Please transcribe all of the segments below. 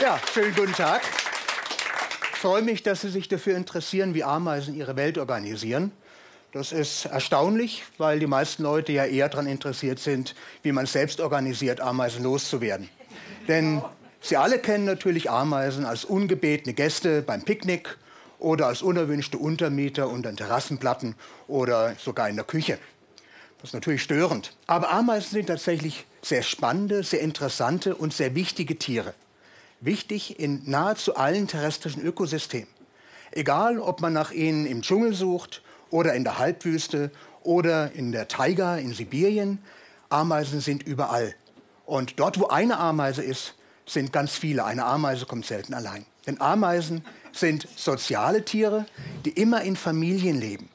Ja, schönen guten Tag. Ich freue mich, dass Sie sich dafür interessieren, wie Ameisen ihre Welt organisieren. Das ist erstaunlich, weil die meisten Leute ja eher daran interessiert sind, wie man selbst organisiert, Ameisen loszuwerden. Denn Sie alle kennen natürlich Ameisen als ungebetene Gäste beim Picknick oder als unerwünschte Untermieter unter Terrassenplatten oder sogar in der Küche. Das ist natürlich störend. Aber Ameisen sind tatsächlich sehr spannende, sehr interessante und sehr wichtige Tiere. Wichtig in nahezu allen terrestrischen Ökosystemen. Egal, ob man nach ihnen im Dschungel sucht oder in der Halbwüste oder in der Taiga in Sibirien, Ameisen sind überall. Und dort, wo eine Ameise ist, sind ganz viele. Eine Ameise kommt selten allein. Denn Ameisen sind soziale Tiere, die immer in Familien leben.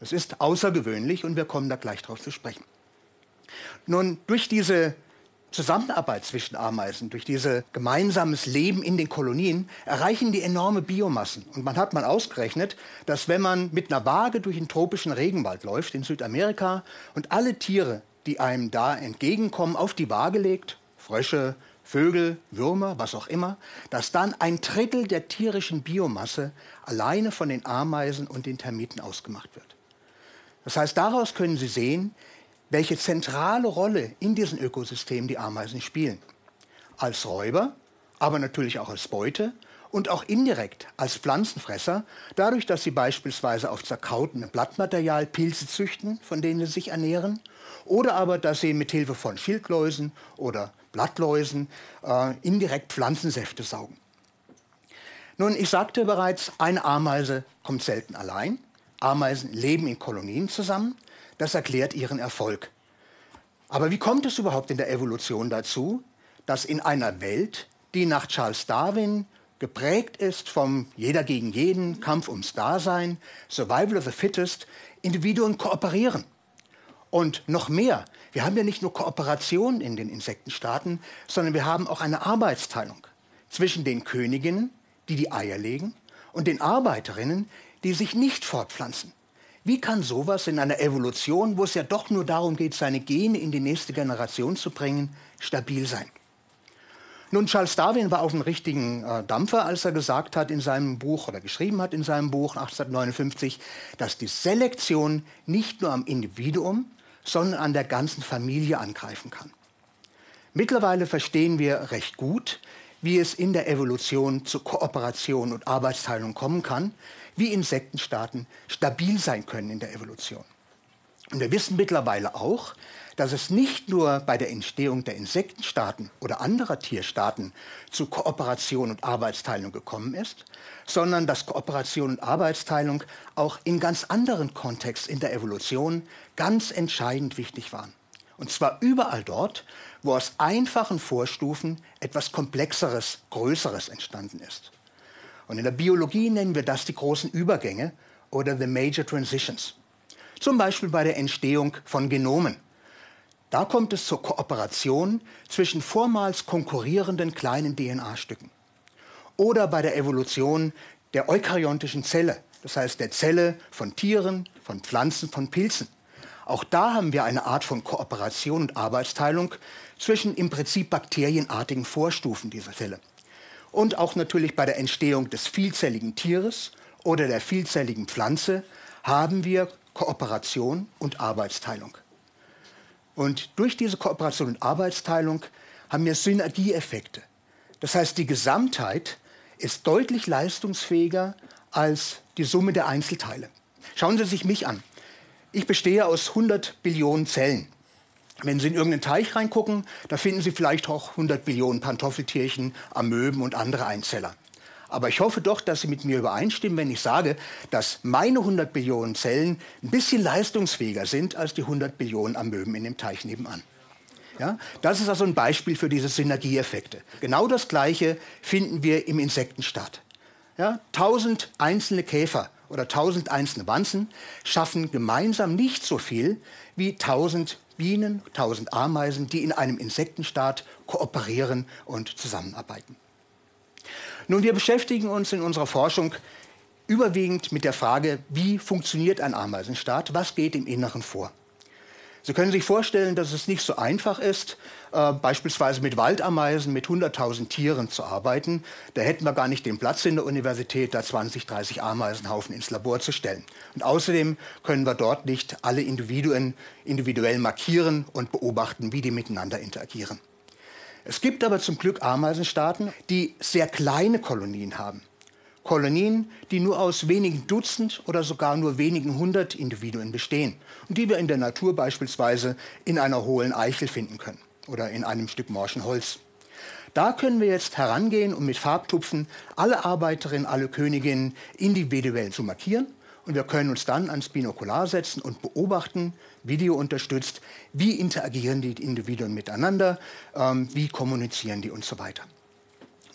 Das ist außergewöhnlich und wir kommen da gleich drauf zu sprechen. Nun, durch diese Zusammenarbeit zwischen Ameisen, durch dieses gemeinsames Leben in den Kolonien, erreichen die enorme Biomassen. Und man hat mal ausgerechnet, dass wenn man mit einer Waage durch den tropischen Regenwald läuft in Südamerika und alle Tiere, die einem da entgegenkommen, auf die Waage legt, Frösche, Vögel, Würmer, was auch immer, dass dann ein Drittel der tierischen Biomasse alleine von den Ameisen und den Termiten ausgemacht wird. Das heißt, daraus können Sie sehen, welche zentrale Rolle in diesem Ökosystem die Ameisen spielen. Als Räuber, aber natürlich auch als Beute und auch indirekt als Pflanzenfresser, dadurch, dass sie beispielsweise auf zerkautem Blattmaterial Pilze züchten, von denen sie sich ernähren, oder aber, dass sie mit Hilfe von Schildläusen oder Blattläusen äh, indirekt Pflanzensäfte saugen. Nun, ich sagte bereits, eine Ameise kommt selten allein. Ameisen leben in Kolonien zusammen. Das erklärt ihren Erfolg. Aber wie kommt es überhaupt in der Evolution dazu, dass in einer Welt, die nach Charles Darwin geprägt ist vom Jeder gegen jeden, Kampf ums Dasein, Survival of the Fittest, Individuen kooperieren? Und noch mehr, wir haben ja nicht nur Kooperation in den Insektenstaaten, sondern wir haben auch eine Arbeitsteilung zwischen den Königinnen, die die Eier legen, und den Arbeiterinnen, die sich nicht fortpflanzen. Wie kann sowas in einer Evolution, wo es ja doch nur darum geht, seine Gene in die nächste Generation zu bringen, stabil sein? Nun, Charles Darwin war auf dem richtigen äh, Dampfer, als er gesagt hat in seinem Buch oder geschrieben hat in seinem Buch 1859, dass die Selektion nicht nur am Individuum, sondern an der ganzen Familie angreifen kann. Mittlerweile verstehen wir recht gut, wie es in der Evolution zu Kooperation und Arbeitsteilung kommen kann, wie Insektenstaaten stabil sein können in der Evolution. Und wir wissen mittlerweile auch, dass es nicht nur bei der Entstehung der Insektenstaaten oder anderer Tierstaaten zu Kooperation und Arbeitsteilung gekommen ist, sondern dass Kooperation und Arbeitsteilung auch in ganz anderen Kontexten in der Evolution ganz entscheidend wichtig waren. Und zwar überall dort, wo aus einfachen Vorstufen etwas Komplexeres, Größeres entstanden ist. Und in der Biologie nennen wir das die großen Übergänge oder the Major Transitions. Zum Beispiel bei der Entstehung von Genomen. Da kommt es zur Kooperation zwischen vormals konkurrierenden kleinen DNA-Stücken. Oder bei der Evolution der eukaryontischen Zelle, das heißt der Zelle von Tieren, von Pflanzen, von Pilzen. Auch da haben wir eine Art von Kooperation und Arbeitsteilung zwischen im Prinzip bakterienartigen Vorstufen dieser Zelle. Und auch natürlich bei der Entstehung des vielzelligen Tieres oder der vielzelligen Pflanze haben wir Kooperation und Arbeitsteilung. Und durch diese Kooperation und Arbeitsteilung haben wir Synergieeffekte. Das heißt, die Gesamtheit ist deutlich leistungsfähiger als die Summe der Einzelteile. Schauen Sie sich mich an. Ich bestehe aus 100 Billionen Zellen. Wenn Sie in irgendeinen Teich reingucken, da finden Sie vielleicht auch 100 Billionen Pantoffeltierchen, Amöben und andere Einzeller. Aber ich hoffe doch, dass Sie mit mir übereinstimmen, wenn ich sage, dass meine 100 Billionen Zellen ein bisschen leistungsfähiger sind als die 100 Billionen Amöben in dem Teich nebenan. Ja? Das ist also ein Beispiel für diese Synergieeffekte. Genau das Gleiche finden wir im Insektenstaat. Ja? Tausend einzelne Käfer oder tausend einzelne Wanzen schaffen gemeinsam nicht so viel wie tausend Bienen, tausend Ameisen, die in einem Insektenstaat kooperieren und zusammenarbeiten. Nun, wir beschäftigen uns in unserer Forschung überwiegend mit der Frage, wie funktioniert ein Ameisenstaat, was geht im Inneren vor. Sie können sich vorstellen, dass es nicht so einfach ist, äh, beispielsweise mit Waldameisen, mit 100.000 Tieren zu arbeiten. Da hätten wir gar nicht den Platz in der Universität, da 20, 30 Ameisenhaufen ins Labor zu stellen. Und außerdem können wir dort nicht alle Individuen individuell markieren und beobachten, wie die miteinander interagieren. Es gibt aber zum Glück Ameisenstaaten, die sehr kleine Kolonien haben. Kolonien, die nur aus wenigen Dutzend oder sogar nur wenigen hundert Individuen bestehen und die wir in der Natur beispielsweise in einer hohlen Eichel finden können oder in einem Stück morschen Holz. Da können wir jetzt herangehen und mit Farbtupfen alle Arbeiterinnen, alle Königinnen individuell zu markieren. Und wir können uns dann ans Binokular setzen und beobachten, Video unterstützt, wie interagieren die Individuen miteinander, ähm, wie kommunizieren die und so weiter.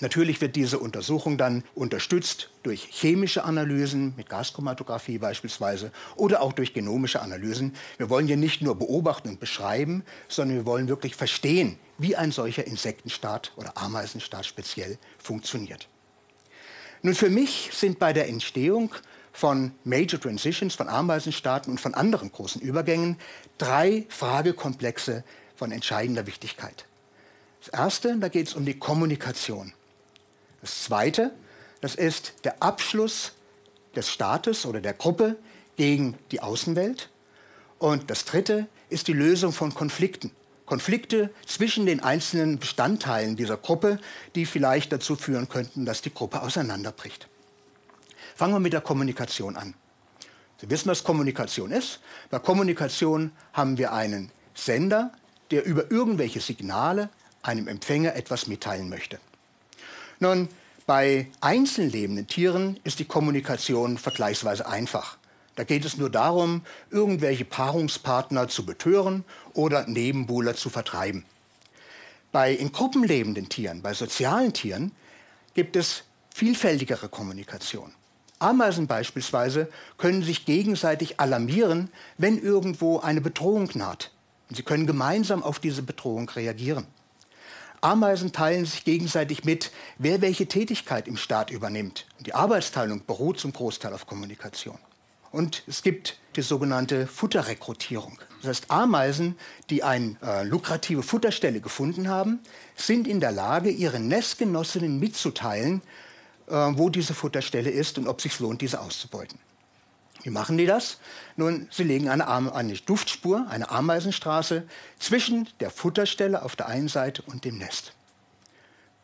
Natürlich wird diese Untersuchung dann unterstützt durch chemische Analysen mit Gaschromatographie beispielsweise oder auch durch genomische Analysen. Wir wollen hier nicht nur beobachten und beschreiben, sondern wir wollen wirklich verstehen, wie ein solcher Insektenstaat oder Ameisenstaat speziell funktioniert. Nun für mich sind bei der Entstehung von Major Transitions, von Ameisenstaaten und von anderen großen Übergängen drei Fragekomplexe von entscheidender Wichtigkeit. Das erste, da geht es um die Kommunikation. Das Zweite, das ist der Abschluss des Staates oder der Gruppe gegen die Außenwelt. Und das Dritte ist die Lösung von Konflikten. Konflikte zwischen den einzelnen Bestandteilen dieser Gruppe, die vielleicht dazu führen könnten, dass die Gruppe auseinanderbricht. Fangen wir mit der Kommunikation an. Sie wissen, was Kommunikation ist. Bei Kommunikation haben wir einen Sender, der über irgendwelche Signale einem Empfänger etwas mitteilen möchte. Nun, bei einzeln lebenden Tieren ist die Kommunikation vergleichsweise einfach. Da geht es nur darum, irgendwelche Paarungspartner zu betören oder Nebenbuhler zu vertreiben. Bei in Gruppen lebenden Tieren, bei sozialen Tieren, gibt es vielfältigere Kommunikation. Ameisen beispielsweise können sich gegenseitig alarmieren, wenn irgendwo eine Bedrohung naht. Sie können gemeinsam auf diese Bedrohung reagieren. Ameisen teilen sich gegenseitig mit, wer welche Tätigkeit im Staat übernimmt. Die Arbeitsteilung beruht zum Großteil auf Kommunikation. Und es gibt die sogenannte Futterrekrutierung. Das heißt, Ameisen, die eine äh, lukrative Futterstelle gefunden haben, sind in der Lage, ihren Nestgenossinnen mitzuteilen, äh, wo diese Futterstelle ist und ob es sich lohnt, diese auszubeuten. Wie machen die das? Nun, sie legen eine, eine Duftspur, eine Ameisenstraße zwischen der Futterstelle auf der einen Seite und dem Nest.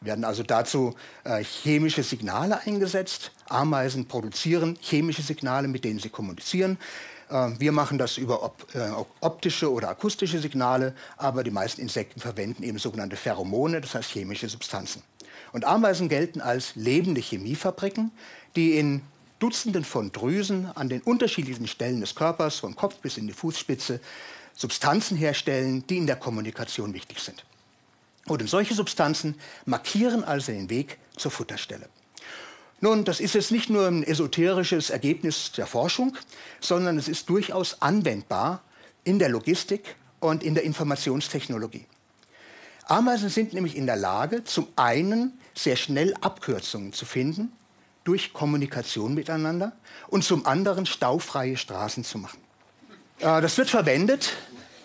Werden also dazu äh, chemische Signale eingesetzt. Ameisen produzieren chemische Signale, mit denen sie kommunizieren. Äh, wir machen das über op äh, optische oder akustische Signale, aber die meisten Insekten verwenden eben sogenannte Pheromone, das heißt chemische Substanzen. Und Ameisen gelten als lebende Chemiefabriken, die in Dutzenden von Drüsen an den unterschiedlichen Stellen des Körpers, vom Kopf bis in die Fußspitze, Substanzen herstellen, die in der Kommunikation wichtig sind. Und solche Substanzen markieren also den Weg zur Futterstelle. Nun, das ist jetzt nicht nur ein esoterisches Ergebnis der Forschung, sondern es ist durchaus anwendbar in der Logistik und in der Informationstechnologie. Ameisen sind nämlich in der Lage, zum einen sehr schnell Abkürzungen zu finden, durch Kommunikation miteinander und zum anderen staufreie Straßen zu machen. Äh, das wird verwendet,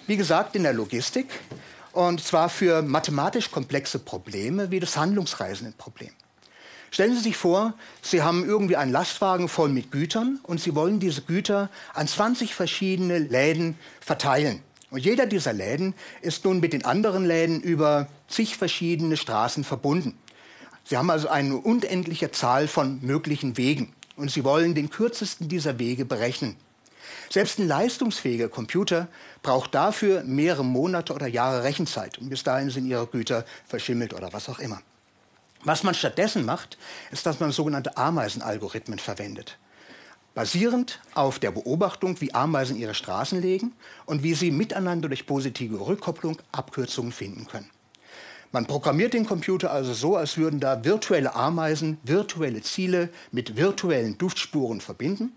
wie gesagt, in der Logistik und zwar für mathematisch komplexe Probleme wie das Handlungsreisendenproblem. Stellen Sie sich vor, Sie haben irgendwie einen Lastwagen voll mit Gütern und Sie wollen diese Güter an 20 verschiedene Läden verteilen. Und jeder dieser Läden ist nun mit den anderen Läden über zig verschiedene Straßen verbunden. Sie haben also eine unendliche Zahl von möglichen Wegen und Sie wollen den kürzesten dieser Wege berechnen. Selbst ein leistungsfähiger Computer braucht dafür mehrere Monate oder Jahre Rechenzeit und bis dahin sind Ihre Güter verschimmelt oder was auch immer. Was man stattdessen macht, ist, dass man sogenannte Ameisenalgorithmen verwendet. Basierend auf der Beobachtung, wie Ameisen ihre Straßen legen und wie sie miteinander durch positive Rückkopplung Abkürzungen finden können. Man programmiert den Computer also so, als würden da virtuelle Ameisen virtuelle Ziele mit virtuellen Duftspuren verbinden.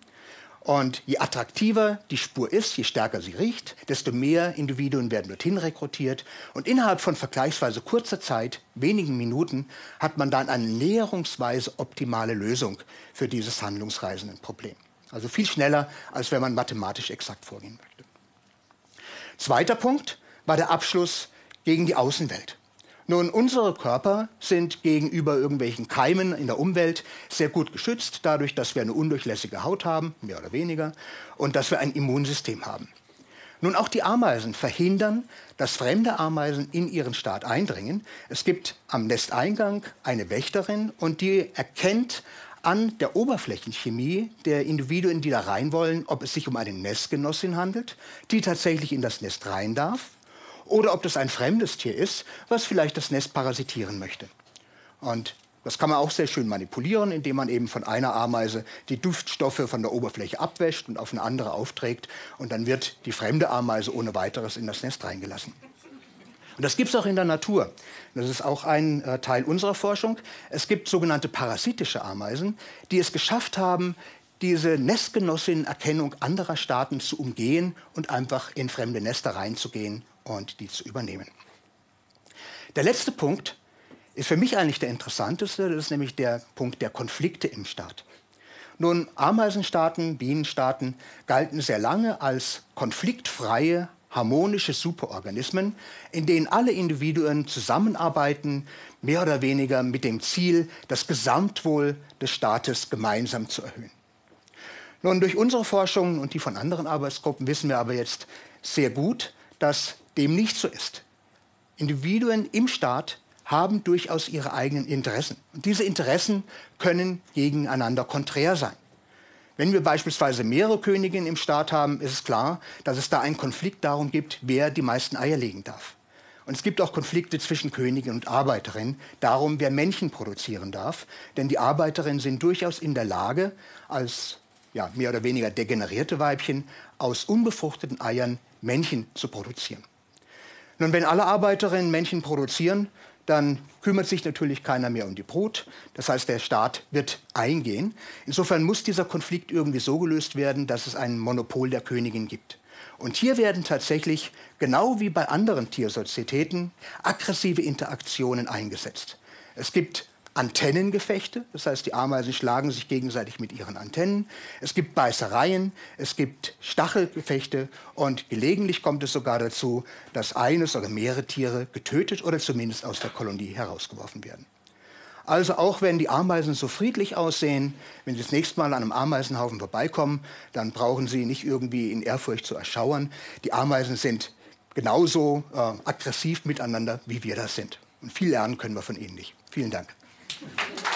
Und je attraktiver die Spur ist, je stärker sie riecht, desto mehr Individuen werden dorthin rekrutiert. Und innerhalb von vergleichsweise kurzer Zeit, wenigen Minuten, hat man dann eine näherungsweise optimale Lösung für dieses handlungsreisenden Problem. Also viel schneller, als wenn man mathematisch exakt vorgehen möchte. Zweiter Punkt war der Abschluss gegen die Außenwelt. Nun, unsere Körper sind gegenüber irgendwelchen Keimen in der Umwelt sehr gut geschützt, dadurch, dass wir eine undurchlässige Haut haben, mehr oder weniger, und dass wir ein Immunsystem haben. Nun, auch die Ameisen verhindern, dass fremde Ameisen in ihren Staat eindringen. Es gibt am Nesteingang eine Wächterin und die erkennt an der Oberflächenchemie der Individuen, die da rein wollen, ob es sich um eine Nestgenossin handelt, die tatsächlich in das Nest rein darf, oder ob das ein fremdes Tier ist, was vielleicht das Nest parasitieren möchte. Und das kann man auch sehr schön manipulieren, indem man eben von einer Ameise die Duftstoffe von der Oberfläche abwäscht und auf eine andere aufträgt. Und dann wird die fremde Ameise ohne weiteres in das Nest reingelassen. Und das gibt es auch in der Natur. Das ist auch ein äh, Teil unserer Forschung. Es gibt sogenannte parasitische Ameisen, die es geschafft haben, diese Nestgenossinnenerkennung anderer Staaten zu umgehen und einfach in fremde Nester reinzugehen und die zu übernehmen. Der letzte Punkt ist für mich eigentlich der interessanteste. Das ist nämlich der Punkt der Konflikte im Staat. Nun, Ameisenstaaten, Bienenstaaten galten sehr lange als konfliktfreie, harmonische Superorganismen, in denen alle Individuen zusammenarbeiten, mehr oder weniger mit dem Ziel, das Gesamtwohl des Staates gemeinsam zu erhöhen. Nun, durch unsere Forschung und die von anderen Arbeitsgruppen wissen wir aber jetzt sehr gut, dass dem nicht so ist. Individuen im Staat haben durchaus ihre eigenen Interessen. Und diese Interessen können gegeneinander konträr sein. Wenn wir beispielsweise mehrere Königinnen im Staat haben, ist es klar, dass es da einen Konflikt darum gibt, wer die meisten Eier legen darf. Und es gibt auch Konflikte zwischen Königin und Arbeiterin, darum, wer Männchen produzieren darf. Denn die Arbeiterinnen sind durchaus in der Lage, als ja, mehr oder weniger degenerierte Weibchen aus unbefruchteten Eiern Männchen zu produzieren. Nun, wenn alle Arbeiterinnen Männchen produzieren, dann kümmert sich natürlich keiner mehr um die Brut. Das heißt, der Staat wird eingehen. Insofern muss dieser Konflikt irgendwie so gelöst werden, dass es ein Monopol der Königin gibt. Und hier werden tatsächlich, genau wie bei anderen Tiersozietäten, aggressive Interaktionen eingesetzt. Es gibt Antennengefechte, das heißt, die Ameisen schlagen sich gegenseitig mit ihren Antennen. Es gibt Beißereien, es gibt Stachelgefechte und gelegentlich kommt es sogar dazu, dass eines oder mehrere Tiere getötet oder zumindest aus der Kolonie herausgeworfen werden. Also auch wenn die Ameisen so friedlich aussehen, wenn Sie das nächste Mal an einem Ameisenhaufen vorbeikommen, dann brauchen Sie nicht irgendwie in Ehrfurcht zu erschauern. Die Ameisen sind genauso äh, aggressiv miteinander, wie wir das sind. Und viel lernen können wir von ihnen nicht. Vielen Dank. Thank you.